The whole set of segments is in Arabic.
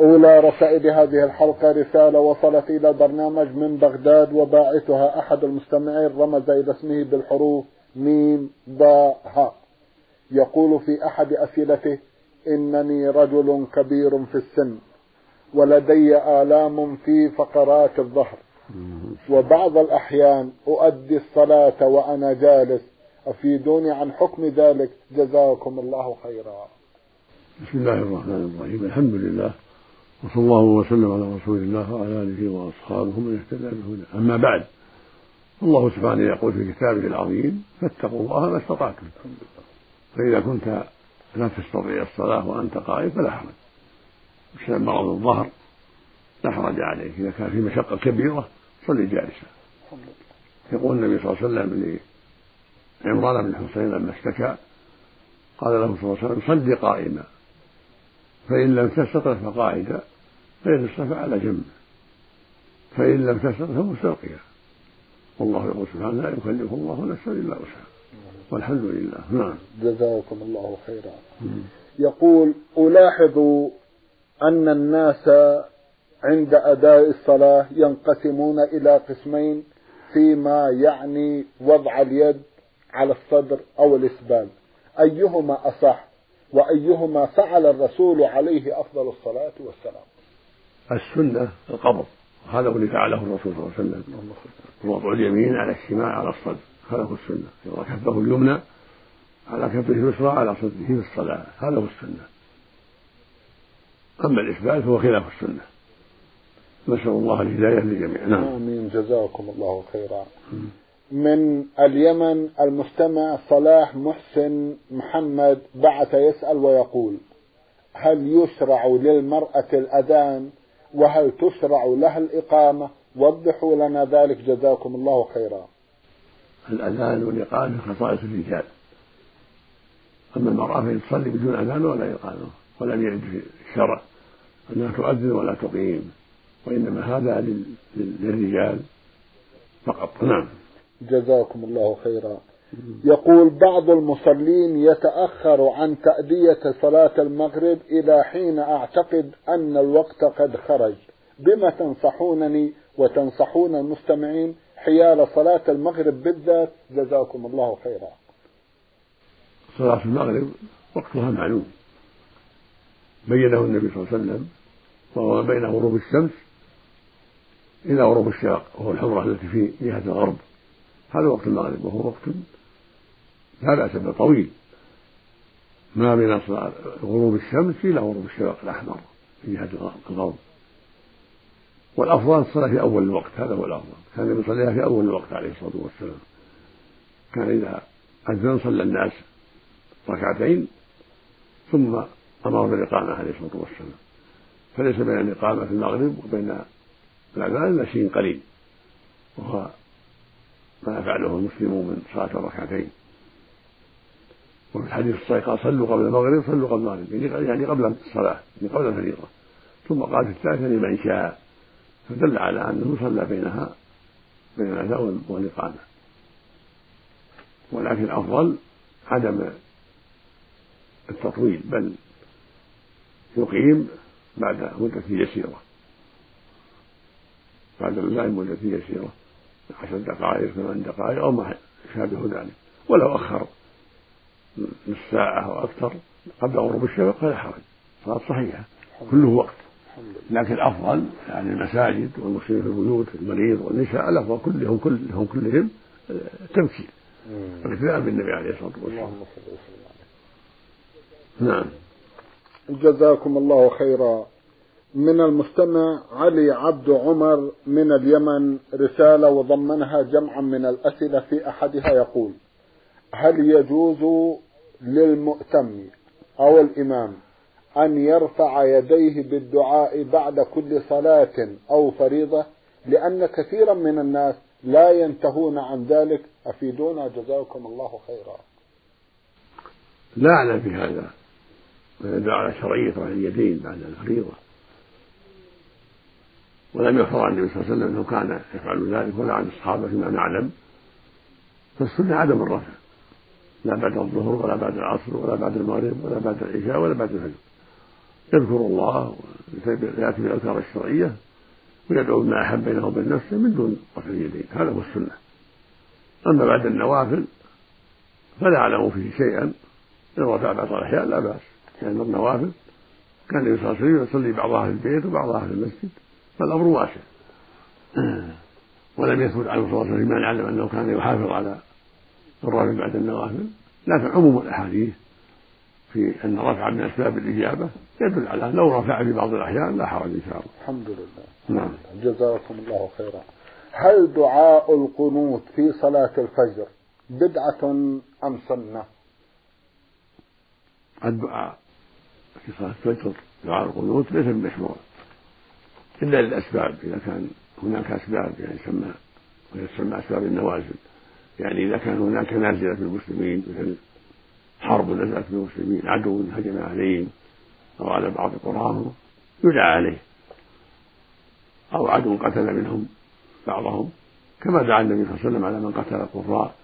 أولى رسائل هذه الحلقة رسالة وصلت إلى البرنامج من بغداد وباعثها أحد المستمعين رمز إلى اسمه بالحروف ميم باء هاء يقول في أحد أسئلته إنني رجل كبير في السن ولدي آلام في فقرات الظهر. وبعض الأحيان أؤدي الصلاة وأنا جالس أفيدوني عن حكم ذلك؟ جزاكم الله خيرا. بسم الله الرحمن الرحيم. الحمد لله. وصلى الله وسلم على رسول الله وعلى آله وأصحابه من اهتدى بهدى أما بعد الله سبحانه يقول في كتابه العظيم فاتقوا الله ما استطعتم. فإذا كنت لا تستطيع الصلاة وأنت قائم فلا حرج بسبب مرض الظهر لا حرج عليك. إذا كان في مشقة كبيرة صلي جالسا. يقول النبي صلى الله عليه وسلم لعمران بن حسين لما اشتكى قال له صلى الله عليه وسلم صل قائما. فإن لم تستطع فقاعدا فإن استطاع على جنبه فإن لم تستطع فمستلقيا والله يقول سبحانه لا يكلف الله نفسا إلا وسعها. والحمد لله. نعم. جزاكم الله خيرا. يقول ألاحظ أن الناس عند أداء الصلاة ينقسمون إلى قسمين فيما يعني وضع اليد على الصدر أو الإسبال. أيهما أصح وأيهما فعل الرسول عليه أفضل الصلاة والسلام؟ السنة القبض هذا هو اللي فعله الرسول صلى الله عليه وسلم. وضع اليمين على الشمال على الصدر. هذا هو السنة. يضع كفه اليمنى على كفه اليسرى على صدره في الصلاة. هذا هو السنة. أما الإثبات فهو خلاف السنة. نسأل الله الهداية للجميع. نعم. آمين. جزاكم الله خيرا. من اليمن المستمع صلاح محسن محمد بعث يسأل ويقول هل يشرع للمرأة الأذان وهل تشرع لها الإقامة؟ وضحوا لنا ذلك. جزاكم الله خيرا. الأذان والإقامة خصائص الرجال. أما المرأة فإن تصلي بدون أذان ولا إقامة ولم يرد في الشرع أنها تؤذن ولا تقيم وإنما هذا للرجال فقط. نعم. جزاكم الله خيرا. يقول بعض المصلين يتأخر عن تأدية صلاة المغرب إلى حين أعتقد أن الوقت قد خرج. بما تنصحونني وتنصحون المستمعين حيال صلاة المغرب بالذات؟ جزاكم الله خيرا. صلاة المغرب وقتها معلوم. بينه النبي صلى الله عليه وسلم وهو بين غروب الشمس إلى غروب الشرق وهو الحمرة التي في جهة الغرب. هذا وقت المغرب وهو وقت لا بأس به طويل. ما بين غروب الشمس إلى غروب الشفق الأحمر في جهة الغرب. والأفضل الصلاة في أول الوقت هذا هو الأفضل. كان يصليها في أول الوقت عليه الصلاة والسلام. كان إذا أذن صلى الناس ركعتين ثم أمر بالإقامة عليه الصلاة والسلام. فليس بين الإقامة في المغرب وبين الأذان إلا شيء قليل وهو ما يفعله المسلمون من صلاة الركعتين. وفي الحديث الصحيح قال صلوا قبل المغرب صلوا قبل المغرب يعني, يعني قبل الصلاة يعني قبل الفريضة. ثم قال في الثالثة لمن شاء. فدل على أنه صلى بينها بين العشاء والإقامة. ولكن الأفضل عدم التطويل بل يقيم بعد مدة يسيرة. بعد الإمام مدة يسيرة عشر دقائق ثمان دقائق أو ما يشابه ذلك ولو أخر. نصف ساعة أو أكثر قبل غروب الشفق فلا حرج. صلاة صحيحة. كله وقت. لكن الأفضل يعني المساجد والمسلمين في البيوت المريض والنساء الأفضل كلهم كلهم كلهم تمثيل. الاقتداء بالنبي عليه الصلاة والسلام. اللهم صل وسلم عليه. نعم. جزاكم الله خيرا. من المستمع علي عبد عمر من اليمن رسالة وضمنها جمعا من الأسئلة في أحدها يقول هل يجوز للمؤتم أو الإمام أن يرفع يديه بالدعاء بعد كل صلاة أو فريضة لأن كثيرا من الناس لا ينتهون عن ذلك. أفيدونا؟ جزاكم الله خيرا. لا أعلم في هذا ويدل على شرعية رفع اليدين بعد الفريضة. ولم يحفظ عن النبي صلى الله عليه وسلم أنه كان يفعل ذلك ولا عن الصحابة فيما نعلم. فالسنة عدم الرفع. لا بعد الظهر ولا بعد العصر ولا بعد المغرب ولا بعد العشاء ولا بعد الفجر. يذكر الله ويأتي بالأذكار الشرعية ويدعو بما أحب بينه وبين نفسه من دون رفع اليدين. هذا هو السنة. أما بعد النوافل فلا أعلم فيه شيئا. إن رفع بعض الأحيان لا بأس. لأن النوافل كان النبي صلى الله عليه وسلم يصلي بعضها في البيت وبعضها في المسجد فالأمر واسع. ولم يثبت عنه صلى الله عليه وسلم ما نعلم أنه كان يحافظ على الرفع بعد النوافل. لكن عموم الأحاديث في أن رفع من أسباب الإجابة يدل على لو رفع في بعض الأحيان لا حرج إن شاء الله. الحمد لله. نعم. جزاكم الله خيرا. هل دعاء القنوت في صلاة الفجر بدعة أم سنة؟ الدعاء في صلاة الفجر دعاء القنوت ليس بمشروع. إلا للأسباب إذا كان هناك أسباب يعني يسمى ويسمى أسباب النوازل يعني إذا كان هناك نازلة في المسلمين مثل حرب نزلت بالمسلمين عدو هجم عليهم أو على بعض قراهم يدعى عليه. أو عدو قتل منهم بعضهم كما دعا النبي صلى الله عليه وسلم على من قتل القراء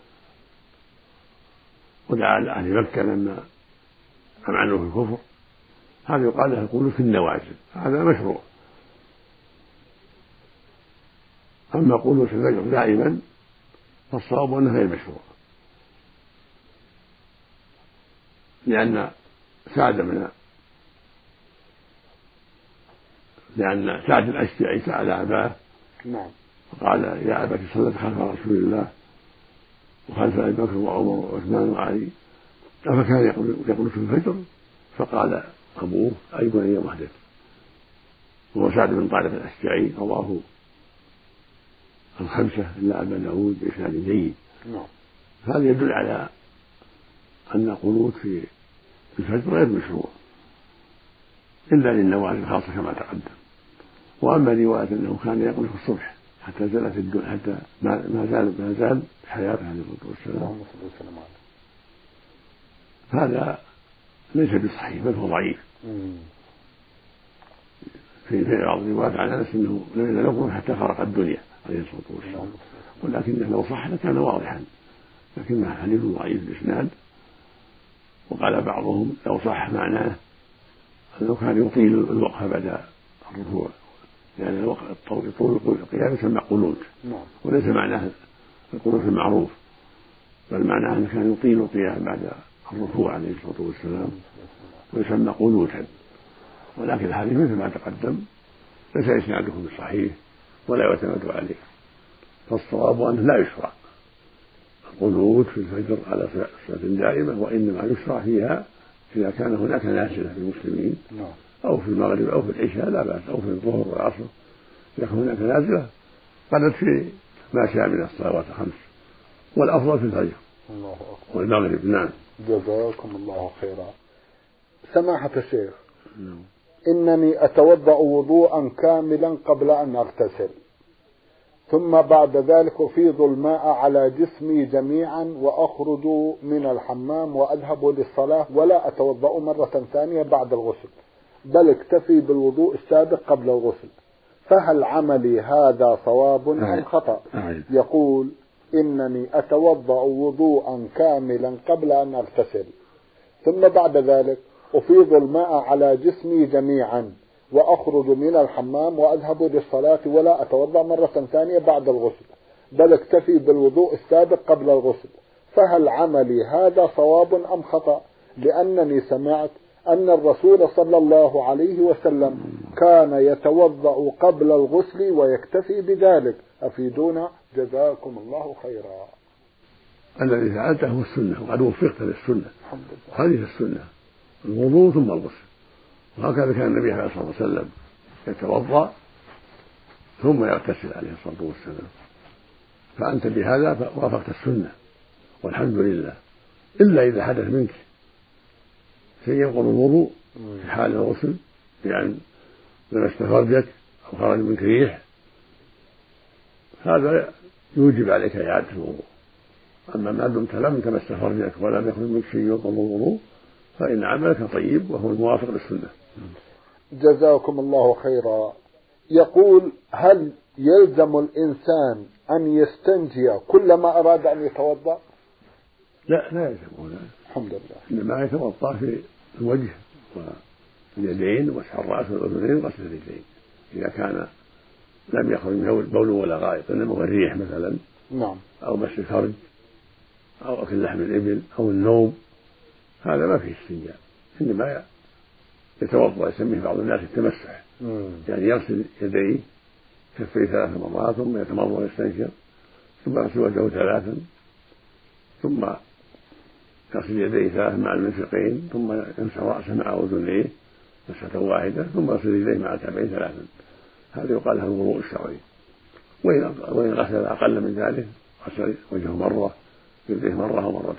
ودعا لأهل مكة لما أمعنوا في الكفر هذا يقال له يقول في النوازل. هذا مشروع. أما قولوا في الفجر دائما فالصواب أنه غير مشروع. لأن سعد من لأن سعد الأشجعي سأل أباه نعم. وقال يا أبت صلت خلف رسول الله وخلف أبي بكر وعمر وعثمان وعلي أفكان يقول يقول في الفجر؟ فقال أبوه أي بني محدث وهو سعد بن طارق الأشجعي رواه الخمسة إلا أبا داود بإسناد جيد. نعم. هذا يدل على أن القنوت في الفجر غير مشروع إلا للنوازل خاصة كما تقدم. وأما رواية أنه كان يقنط في الصبح حتى زالت الدنيا حتى ما زال ما زال حياته عليه الصلاة والسلام. هذا ليس بصحيح بل هو ضعيف. في في بعض الروايات عن أنس إنه لم يقنط حتى خرق الدنيا. عليه الصلاة والسلام. ولكنه لو صح لكان واضحا. لكنه حديث ضعيف الإسناد. وقال بعضهم لو صح معناه أنه كان يطيل الوقفة بعد الركوع. لأن يعني الوقت الطويل طول القيام يسمى قنوت نعم. وليس معناه القنوت المعروف. بل معناه أنه كان يطيل القيام بعد الركوع عليه الصلاة والسلام. ويسمى قنوتا ولكن الحديث مثل ما تقدم ليس إسناده بالصحيح ولا يعتمد عليه. فالصواب أنه لا يشرع. القنوت في الفجر على صلاة دائمة وإنما يشرع فيها إذا كان هناك نازلة في المسلمين نعم. أو في المغرب أو في العشاء لا بأس أو في الظهر والعصر. إذا كان هناك نازلة قدت في ما شاء من الصلوات الخمس. والأفضل في الفجر. الله أكبر. والمغرب نعم. جزاكم الله خيرا. سماحة الشيخ نعم. إنني أتوضأ وضوءا كاملا قبل أن أغتسل. ثم بعد ذلك أفيض الماء على جسمي جميعا وأخرج من الحمام وأذهب للصلاة ولا أتوضأ مرة ثانية بعد الغسل بل اكتفي بالوضوء السابق قبل الغسل. فهل عملي هذا صواب أم خطأ؟ يقول إنني أتوضأ وضوءا كاملا قبل أن أغتسل. ثم بعد ذلك أفيض الماء على جسمي جميعا وأخرج من الحمام وأذهب للصلاة ولا أتوضأ مرة ثانية بعد الغسل بل أكتفي بالوضوء السابق قبل الغسل. فهل عملي هذا صواب أم خطأ؟ لأنني سمعت أن الرسول صلى الله عليه وسلم كان يتوضأ قبل الغسل ويكتفي بذلك. أفيدونا؟ جزاكم الله خيرا. الذي فعلته هو السنة وقد وفقت للسنة هذه السنة. الوضوء ثم الغسل. وهكذا كان النبي عليه الصلاة والسلام يتوضأ ثم يغتسل عليه الصلاة والسلام. فأنت بهذا وافقت السنة والحمد لله إلا إذا حدث منك شيء ينقض الوضوء في حال الغسل بأن لمست فرجك أو خرج منك ريح هذا يوجب عليك إعادة الوضوء. أما ما دمت لم تمس فرجك ولم يخرج منك شيء ينقض الوضوء فإن عملك طيب وهو الموافق للسنة. جزاكم الله خيرا. يقول هل يلزم الإنسان أن يستنجي كلما أراد أن يتوضأ؟ لا لا يلزمه لا الحمد لله. إنما يتوضأ في الوجه واليدين ومسح الرأس والأذنين وغسل الرجلين إذا كان لم يخرج منه بول ولا غائط إنما هو الريح مثلا. نعم. أو مس الفرج أو أكل لحم الإبل أو النوم. هذا ما فيه استنجاء. إنما يتوضأ يسميه بعض الناس التمسح. يعني يغسل يديه كفيه ثلاث مرات ثم يتمضمض ويستنشق ثم يغسل وجهه ثلاثا ثم يغسل يديه ثلاثا مع المنفقين ثم يمسح رأسه مع أذنيه مسحة واحدة ثم يغسل يديه مع الكعبين ثلاثا. هذا يقال له الوضوء الشرعي. وإن غسل أقل من ذلك غسل وجهه مرة يديه مرة أو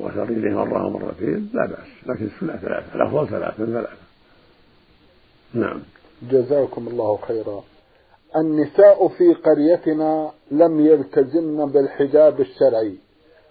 وغسل رجليه مرة أو مرتين لا بأس. لكن السنة ثلاثة. الأفضل ثلاثة ثلاثة. نعم. جزاكم الله خيرا. النساء في قريتنا لم يلتزمن بالحجاب الشرعي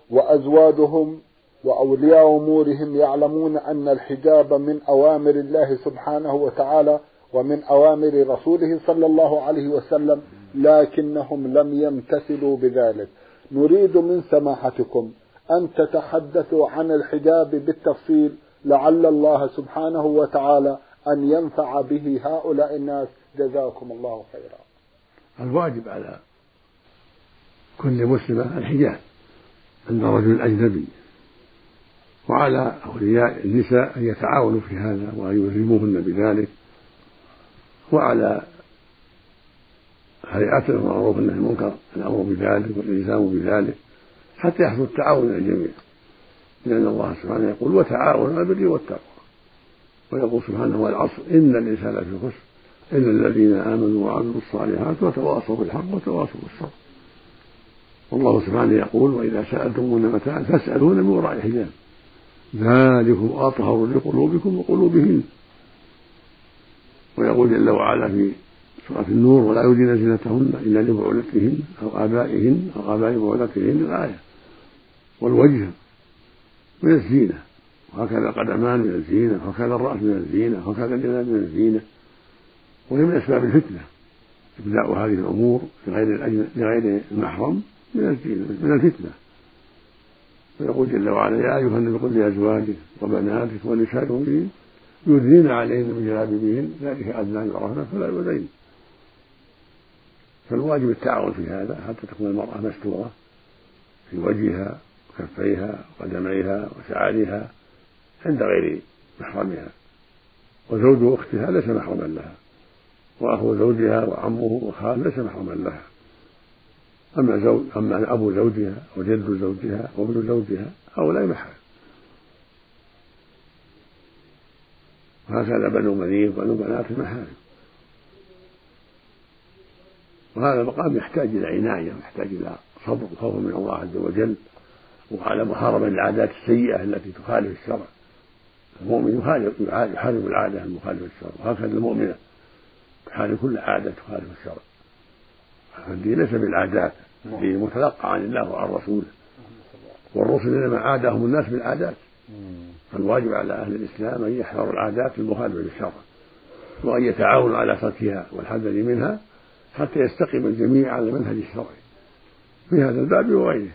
وأزواجهم وأولياء أمورهم يعلمون أن الحجاب من أوامر الله سبحانه وتعالى ومن أوامر رسوله صلى الله عليه وسلم لكنهم لم يمتثلوا بذلك. نريد من سماحتكم أن تتحدثوا عن الحجاب بالتفصيل لعل الله سبحانه وتعالى أن ينفع به هؤلاء الناس. جزاكم الله خيرا. الواجب على كل مسلمة الحجاب عند رجل أجنبي وعلى أولياء النساء أن يتعاونوا في هذا وأن يلزموهن بذلك وعلى هيئات المعروف والنهي المنكر الأمر بذلك والإلزام بذلك. حتى يحصل التعاون من الجميع. لأن الله سبحانه يقول وتعاونوا على البر والتقوى. ويقول سبحانه والعصر إن الإنسان لفي خسر. إلا الذين آمنوا وعملوا الصالحات وتواصوا بالحق وتواصوا بالصبر. والله سبحانه يقول وإذا سألتمون متاعا فاسألون من وراء حجاب. ذلكم أطهر لقلوبكم وقلوبهن. ويقول جل وعلا في سورة النور ولا يبدين زينتهن إلا لبعولتهن أو آبائهن أو آباء بعولتهن الآية. والوجه من الزينة. وهكذا القدمان من الزينة وهكذا الرأس من الزينة وهكذا اليدان من الزينة. وهي من أسباب الفتنة. إبداء هذه الأمور لغير لغير المحرم من الزينة من الفتنة. ويقول جل وعلا يا أيها النبي قل لأزواجك وبناتك ونساء المؤمنين يدنين عليهن من جلابيبهن ذلك أدنى يعرفن فلا يؤذين. فالواجب التعاون في هذا حتى تكون المرأة مستورة في وجهها وكفيها وقدميها وشعرها عند غير محرمها. وزوج أختها ليس محرما لها. وأخو زوجها وعمه وخال ليس محرما لها. أما زوج أما أبو زوجها وجد زوجها وابن زوجها هؤلاء محارم وهكذا بنو منير وبنو بنات المحارم. وهذا المقام يحتاج إلى عناية ويحتاج إلى صبر وخوف من الله عز وجل. وعلى محاربة العادات السيئة التي تخالف الشرع. المؤمن يحارب يحارب العادة المخالفة للشرع وهكذا المؤمنة تحارب كل عادة تخالف الشرع. فالدين ليس بالعادات الدين متلقى عن الله وعن رسوله. والرسل إنما عادهم الناس بالعادات. فالواجب على أهل الإسلام أن يحذروا العادات المخالفة للشرع وأن يتعاونوا على تركها والحذر منها حتى يستقيم الجميع على المنهج الشرعي في هذا الباب وغيره.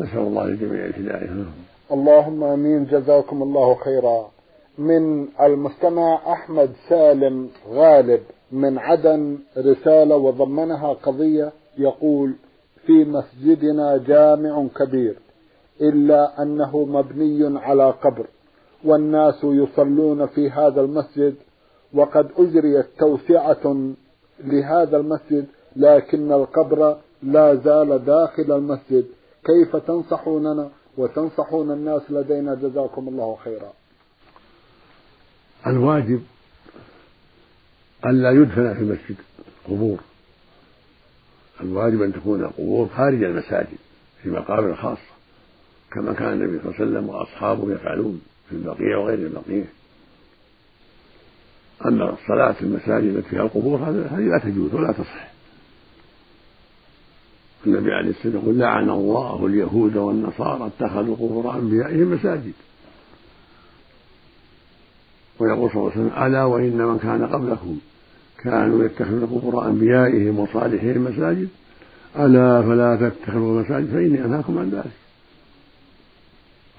نسأل الله للجميع الهدايه اللهم آمين. جزاكم الله خيرا. من المستمع أحمد سالم غالب من عدن رسالة وضمنها قضية يقول في مسجدنا جامع كبير إلا أنه مبني على قبر والناس يصلون في هذا المسجد وقد أجريت توسعة لهذا المسجد لكن القبر لا زال داخل المسجد. كيف تنصحوننا وتنصحون الناس لدينا جزاكم الله خيرا. الواجب ألا يدفن في المسجد قبور. الواجب أن تكون القبور خارج المساجد في مقابر خاصة كما كان النبي صلى الله عليه وسلم وأصحابه يفعلون في البقيع وغير البقيع. أما الصلاة في المساجد التي فيها القبور هذه لا تجوز ولا تصح. النبي عليه الصلاة والسلام يقول لعن الله اليهود والنصارى اتخذوا قبور أنبيائهم مساجد. ويقول صلى الله عليه وسلم ألا وإن من كان قبلكم كانوا يتخذون قبور أنبيائهم وصالحهم مساجد. ألا فلا تتخذوا مساجد فإني أنهاكم عن ذلك.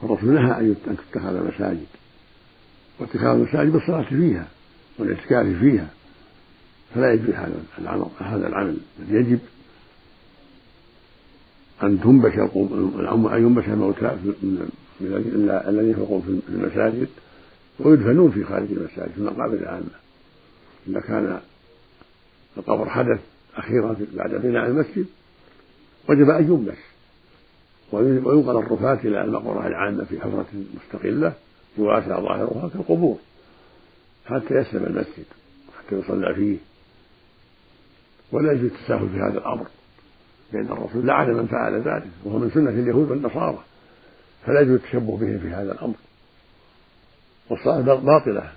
الرسول نهى أن تتخذ مساجد. واتخاذ المساجد بالصلاة فيها والاعتكاف فيها. فلا يجوز هذا العمل. هذا العمل يجب أن تنبش أن ينبش الموتى الذين يخلقون في المساجد ويدفنون في خارج المساجد في المقابر العامة. إذا كان القبر حدث أخيرا بعد بناء المسجد وجب أن ينبش. وينقل الرفاة إلى المقبرة العامة في حفرة مستقلة يواسع ظاهرها كالقبور حتى يسلم المسجد حتى يصلى فيه. ولا يجوز التساهل في هذا الأمر. لأن الرسول لعن من فعل ذلك وهو من سنة اليهود والنصارى فلا يجوز التشبه بهم في هذا الأمر. والصلاة باطلة.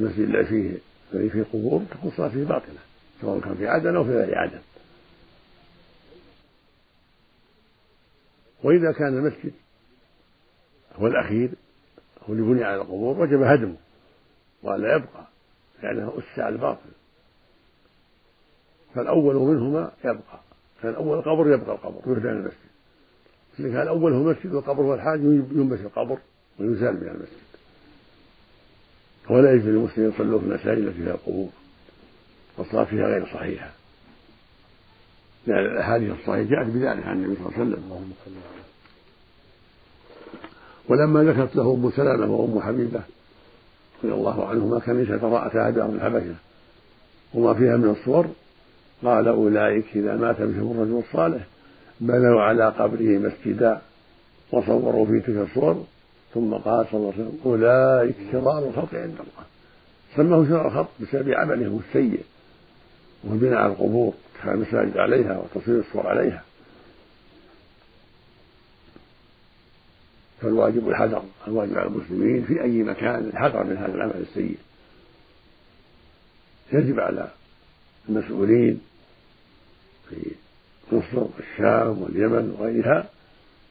المسجد الذي فيه الذي فيه قبور تكون الصلاة فيه باطلة سواء كان في عدن أو في غير عدن. وإذا كان المسجد هو الأخير هو اللي بني على القبور وجب هدمه وألا يبقى لأنه أسس على الباطل فالأول منهما يبقى كان الأول القبر يبقى القبر يهدى المسجد. إذا كان الأول هو المسجد والقبر هو الحاج ينبش القبر ويزال من المسجد. ولا يجوز للمسلمين يصلوا في المساجد التي فيها القبور والصلاة فيها غير صحيحة. لأن الأحاديث الصحيحة جاءت بذلك عن النبي صلى الله عليه وسلم. ولما ذكرت له أم سلمة وأم حبيبة رضي الله عنهما كنيسة رأتها بأرض الحبشة. وما فيها من الصور قال أولئك إذا مات بهم الرجل الصالح بنوا على قبره مسجدا وصوروا فيه تلك الصور ثم قال صلى الله عليه وسلم أولئك شرار الخلق عند الله. سماه شرار الخلق بسبب عملهم السيء والبناء على القبور اتخاذ المساجد عليها وتصوير الصور عليها. فالواجب الحذر الواجب على المسلمين في أي مكان الحذر من هذا العمل السيء. يجب على المسؤولين في مصر والشام واليمن وغيرها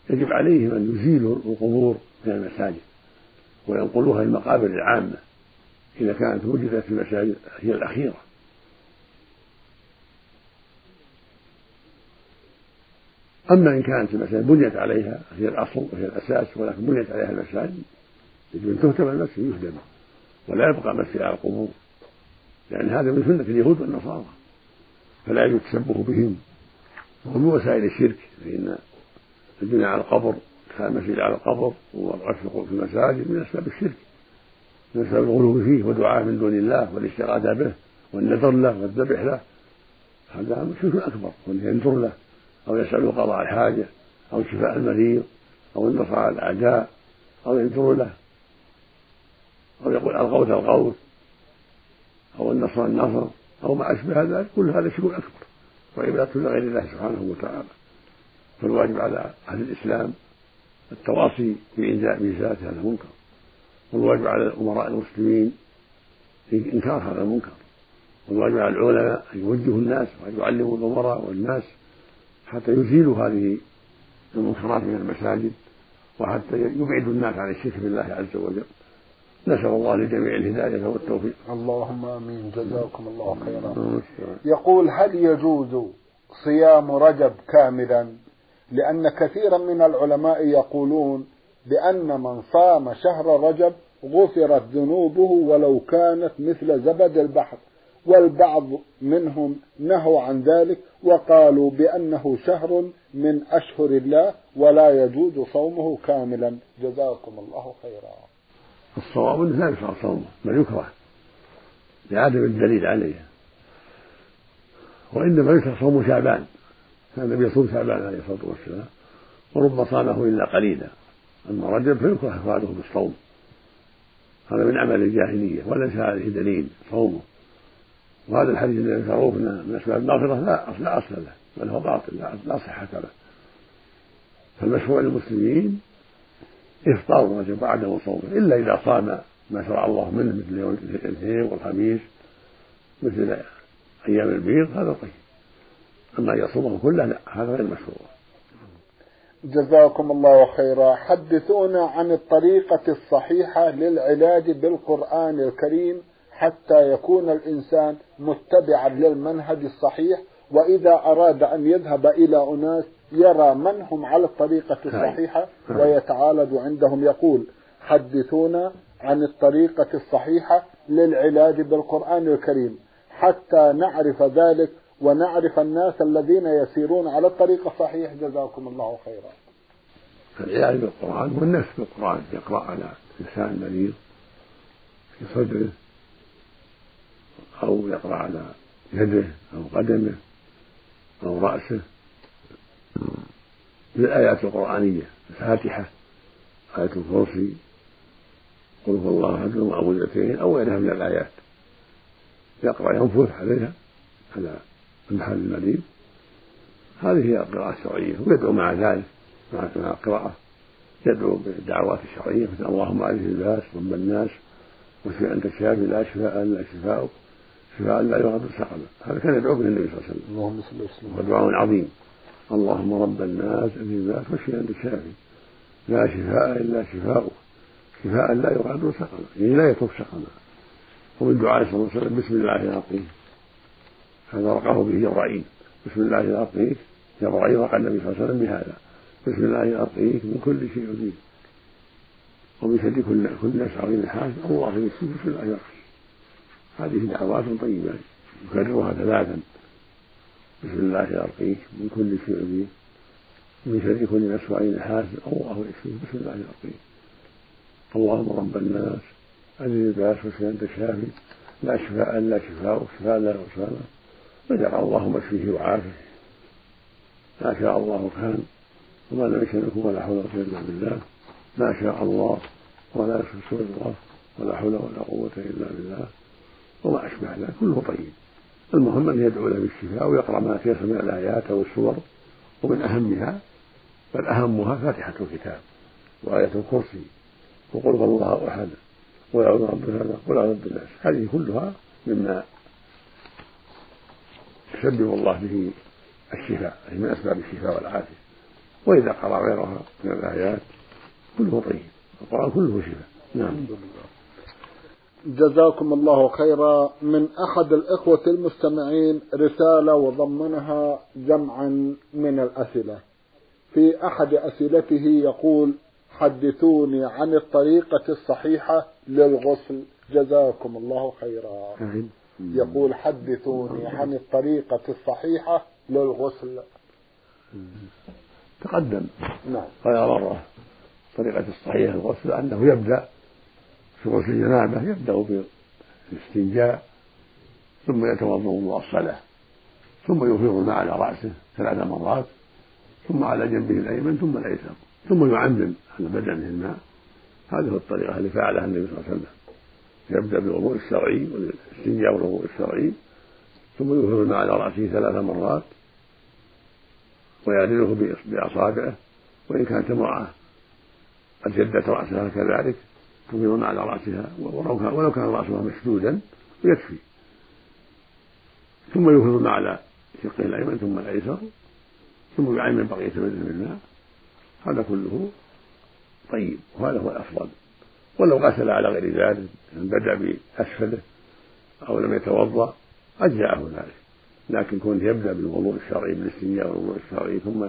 يجب عليهم أن يزيلوا القبور من المساجد وينقلوها للمقابر العامة إذا كانت وجدت في المساجد هي الأخيرة. أما إن كانت المساجد بنيت عليها هي الأصل وهي الأساس ولكن بنيت عليها المساجد يجب أن تهتم المسجد يهدم ولا يبقى مسجد على القبور. لأن هذا من سنة اليهود والنصارى فلا يجوز التشبه بهم. ومن وسائل الشرك فإن البناء على القبر المسجد على القبر والرفع في المساجد من أسباب الشرك من أسباب الغلو فيه ودعاء من دون الله والاستغاثة به والنذر له والذبح له. هذا شرك أكبر وأن ينذر له أو يسأل قضاء الحاجة أو شفاء المريض أو النصر على الأعداء أو ينذر له أو يقول الغوث الغوث. أو النصر النصر أو ما أشبه ذلك كل هذا شرك أكبر. وعبادة لغير الله سبحانه وتعالى. فالواجب على أهل الإسلام التواصي بإنزاء بإزالة هذا المنكر. والواجب على أمراء المسلمين إنكار هذا المنكر. والواجب على العلماء أن يوجهوا الناس وأن يعلموا الأمراء والناس حتى يزيلوا هذه المنكرات من المساجد وحتى يبعدوا الناس عن الشرك بالله عز وجل. نسأل الله لجميع الهداية والتوفيق اللهم آمين. جزاكم الله خيرا. يقول هل يجوز صيام رجب كاملا؟ لأن كثيرا من العلماء يقولون بأن من صام شهر رجب غفرت ذنوبه ولو كانت مثل زبد البحر والبعض منهم نهوا عن ذلك وقالوا بأنه شهر من أشهر الله ولا يجوز صومه كاملا. جزاكم الله خيرا. الصواب أنه لا يشرع صومه بل يكره لعدم الدليل عليه. وإنما يكره صوم شعبان. كان النبي يصوم شعبان عليه الصلاة والسلام ورب صامه إلا قليلا. أما رجب فيكره إفراده بالصوم. هذا من عمل الجاهلية وليس هذه دليل صومه. وهذا الحديث الذي ذكروه من أسباب المغفرة لا أصل له بل هو باطل لا صحة له. فالمشروع للمسلمين إفطار رجب وعدم صومه إلا إذا صام ما شرع الله منه مثل يوم الاثنين والخميس مثل أيام البيض هذا طيب. أما أن يصومه كله لا هذا غير مشروع. جزاكم الله خيرا. حدثونا عن الطريقة الصحيحة للعلاج بالقرآن الكريم حتى يكون الإنسان متبعا للمنهج الصحيح وإذا أراد أن يذهب إلى أناس يرى من هم على الطريقة الصحيحة ويتعالج عندهم يقول حدثونا عن الطريقة الصحيحة للعلاج بالقرآن الكريم. حتى نعرف ذلك ونعرف الناس الذين يسيرون على الطريق الصحيح جزاكم الله خيرا. العلاج بالقرآن هو النفس بالقرآن. يقرأ على إنسان مريض في صدره أو يقرأ على يده أو قدمه أو رأسه. بالآيات القرآنية الفاتحة آية الكرسي قل هو الله أحد ومعوذتين أو غيرها من الآيات. يقرأ ينفث عليها على المحل المريض هذه هي القراءة الشرعية ويدعو مع ذلك مع القراءة يدعو بالدعوات الشرعية مثل اللهم أذهب الباس رب الناس واشفي أنت الشافي لا شفاء إلا شفاؤك شفاء لا يغادر سقما هذا كان يدعو به النبي صلى الله عليه وسلم. اللهم صل وسلم. ودعاء عظيم. اللهم رب الناس الباس واشفي أنت الشافي لا شفاء إلا شفاؤك شفاء لا يغادر سقما. يعني لا يترك سقما. ومن دعاء صلى الله عليه وسلم بسم الله العظيم هذا رقاه به جبرائيل. بسم الله يرقيك جبرائيل رقى النبي صلى الله عليه وسلم بهذا. بسم الله يرقيك من كل شيء ومن شر كل كل نفس عظيم حاس الله يكفيك بسم الله يرقيك هذه دعوات طيبة. يكررها ثلاثا. بسم الله يرقيك من كل شيء يؤذيك من شر كل عين حاسد الله يكفيك بسم الله يرقيك اللهم رب الناس. الباس واشفي أنت الشافي. لا شفاء إلا شفاء. شفاء لا يغفر فدعا اللهم اشفيه وعافه ما شاء الله كان. وما لم يشأ لكم ولا حول ولا قوة إلا بالله. ما شاء الله. ولا يشاء الله. ولا حول ولا قوة إلا بالله. وما أشبه ذلك. كله طيب. المهم أن يدعو له بالشفاء ويقرأ ما تيسر من الآيات أو السور ومن أهمها بل أهمها فاتحة الكتاب وآية الكرسي. وقل الله أحد ويعوذ رب هذا قل أعوذ بالناس هذه كلها مما يسبب الله به الشفاء أي من أسباب الشفاء والعافية. وإذا قرأ غيرها من الآيات كله طيب القرآن كله شفاء. نعم. جزاكم الله خيرا. من أحد الإخوة المستمعين رسالة وضمنها جمعا من الأسئلة. في أحد أسئلته يقول حدثوني عن الطريقة الصحيحة للغسل. جزاكم الله خيرا. يقول حدثوني عن الطريقة الصحيحة للغسل. تقدم. نعم. غير مرة الطريقة الصحيحة للغسل أنه يبدأ غسل الجنابة يبدأ بالاستنجاء ثم يتوضأ وضوء الصلاة ثم يفيض الماء على رأسه ثلاث مرات ثم على جنبه الأيمن ثم الأيسر ثم يعمم على بدنه الماء. هذه هو الطريقة اللي فعلها النبي صلى الله عليه وسلم. يبدأ بالوضوء الشرعي والاستنجاء والوضوء الشرعي ثم يفيض الماء على رأسه ثلاث مرات ويعدله بأصابعه وإن كانت امرأة قد جدت رأسها كذلك الماء على رأسها ولو كان, رأسها مشدودا يكفي ثم الماء على شقه الأيمن ثم الأيسر ثم يعمم بقية بدنه بالماء هذا كله طيب وهذا هو الأفضل. ولو غسل على غير ذلك بدأ بأسفله أو لم يتوضأ أجزأه ذلك. لكن كون يبدأ بالوضوء الشرعي بالإستنجاء والوضوء الشرعي ثم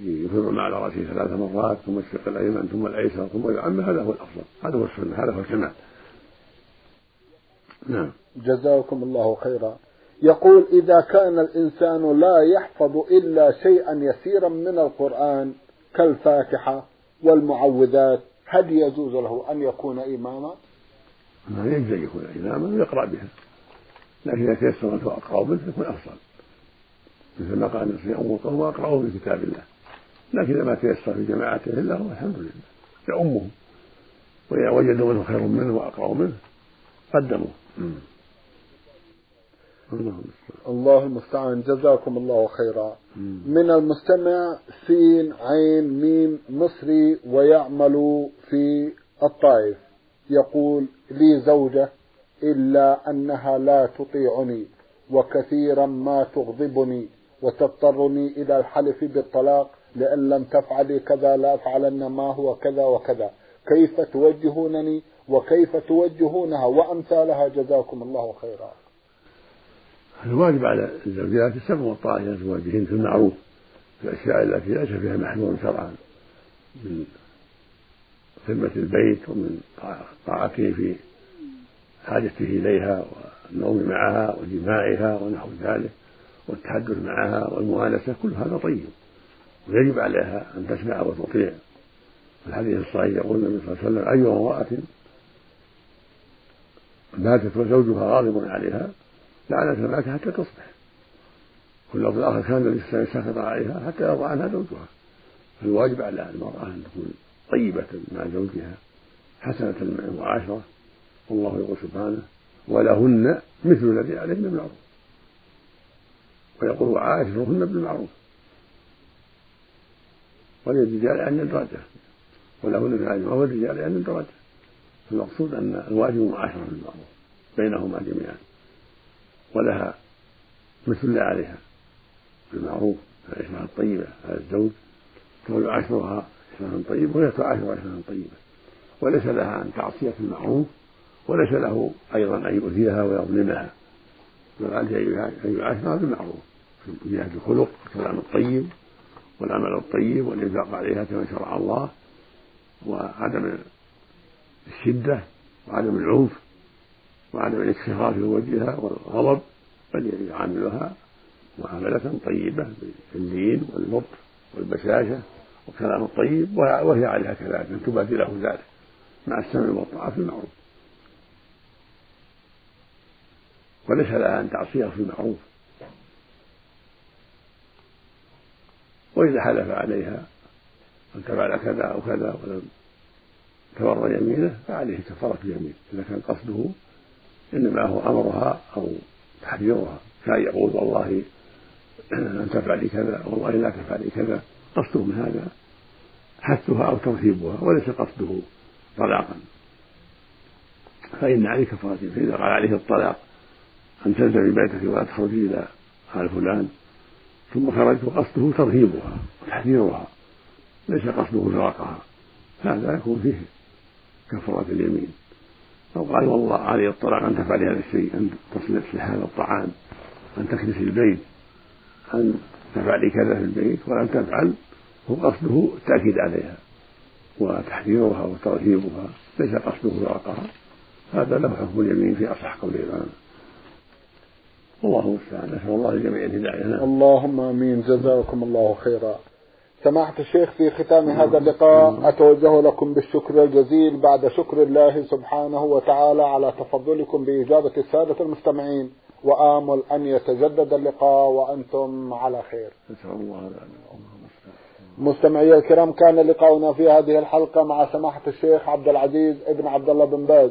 يفر على رأسه ثلاث مرات ثم الشق الأيمن ثم الأيسر ثم يعم هذا هو الأفضل. هذا هو السنة هذا هو الكمال. نعم. جزاكم الله خيرا. يقول إذا كان الإنسان لا يحفظ إلا شيئا يسيرا من القرآن كالفاتحة والمعوذات هل يجوز له أن يكون إماما؟ ما يجوز أن يكون إماما ويقرأ بها. لكن إذا تيسر أن أقرأ به يكون أفضل. مثل ما قال القوم واقرأهم في كتاب الله. لكن إذا ما تيسر في جماعته إلا هو الحمد لله. يؤمهم. وإذا وجدوا منه خير منه وأقرأوا منه قدموا. الله المستعان جزاكم الله خيرا. من المستمع سين عين ميم مصري ويعمل في الطائف. يقول لي زوجة إلا أنها لا تطيعني وكثيرا ما تغضبني وتضطرني إلى الحلف بالطلاق لأن لم تفعلي كذا لا أفعلن ما هو كذا وكذا. كيف توجهونني وكيف توجهونها؟ وأمثالها جزاكم الله خيرا. الواجب على الزوجات السمع والطاعة إلى أزواجهن في المعروف. في الأشياء التي ليس فيها محذور شرعا. من خدمة البيت ومن طاعته في حاجته إليها والنوم معها وجماعها ونحو ذلك والتحدث معها والمؤانسة كل هذا طيب. ويجب عليها أن تسمع وتطيع. الحديث الصحيح يقول النبي صلى الله عليه وسلم أيها امرأة ماتت وزوجها غاضب عليها لعنت المات حتى تصبح. واللفظ الآخر كان وسلم سخط عليها حتى يرضى عنها زوجها. فالواجب على المرأة أن تكون طيبة مع زوجها حسنة المعاشرة والله يقول سبحانه ولهن مثل الذي عليهن بالمعروف. ويقول وعاشرهن بالمعروف. وللرجال أن درجة ولهن العلم وللرجال أن درجة فالمقصود أن الواجب معاشرة بالمعروف بينهما جميعا. ولها مثل عليها. بالمعروف العشرة الطيبة على الزوج فهو يعاشرها عشرة طيبة وهي تعاشر عشرة طيبة. وليس لها أن تعصي في المعروف وليس له أيضا أن يؤذيها ويظلمها. بل عليه أن يعاشرها بالمعروف. في جهة الخلق والكلام الطيب. والعمل الطيب والإنفاق عليها كما شرع الله وعدم الشدة وعدم العنف وعدم الاكتفاء في وجهها والغضب بل يعاملها معاملة طيبة باللين واللطف والبشاشة والكلام الطيب وهي عليها كذلك أن تبادله ذلك مع السمع والطاعة في المعروف. وليس لها أن تعصيه في المعروف. وإذا حلف عليها أن تفعل كذا أو كذا ولم تبر يمينه فعليه كفارة اليمين. إذا كان قصده إنما هو أمرها أو تحذيرها. كان يقول والله أن تفعلي كذا والله لا تفعلي كذا. قصده من هذا حثها أو ترهيبها وليس قصده طلاقا. فإن عليه كفارة فإذا قال عليه الطلاق أن تلزمي بيتك ولا تخرجي إلى آل فلان ثم خرجت وقصده ترهيبها وتحذيرها ليس قصده فراقها هذا يكون فيه كفارة اليمين. أو قال والله علي الطلاق أن تفعلي هذا الشيء أن تصلح هذا الطعام أن تكنسي البيت أن تفعلي كذا في البيت ولم تفعل هو قصده التأكيد عليها وتحذيرها وترهيبها ليس قصده فراقها هذا له حكم اليمين في أصح قول العلماء والله المستعان. نسأل الله للجميع الهداية. اللهم آمين. جزاكم الله خيرا. سماحة الشيخ في ختام هذا اللقاء أتوجه لكم بالشكر الجزيل بعد شكر الله سبحانه وتعالى على تفضلكم بإجابة السادة المستمعين وآمل أن يتجدد اللقاء وأنتم على خير. نسأل الله مستمعي الكرام كان لقاؤنا في هذه الحلقة مع سماحة الشيخ عبد العزيز ابن عبد الله بن باز.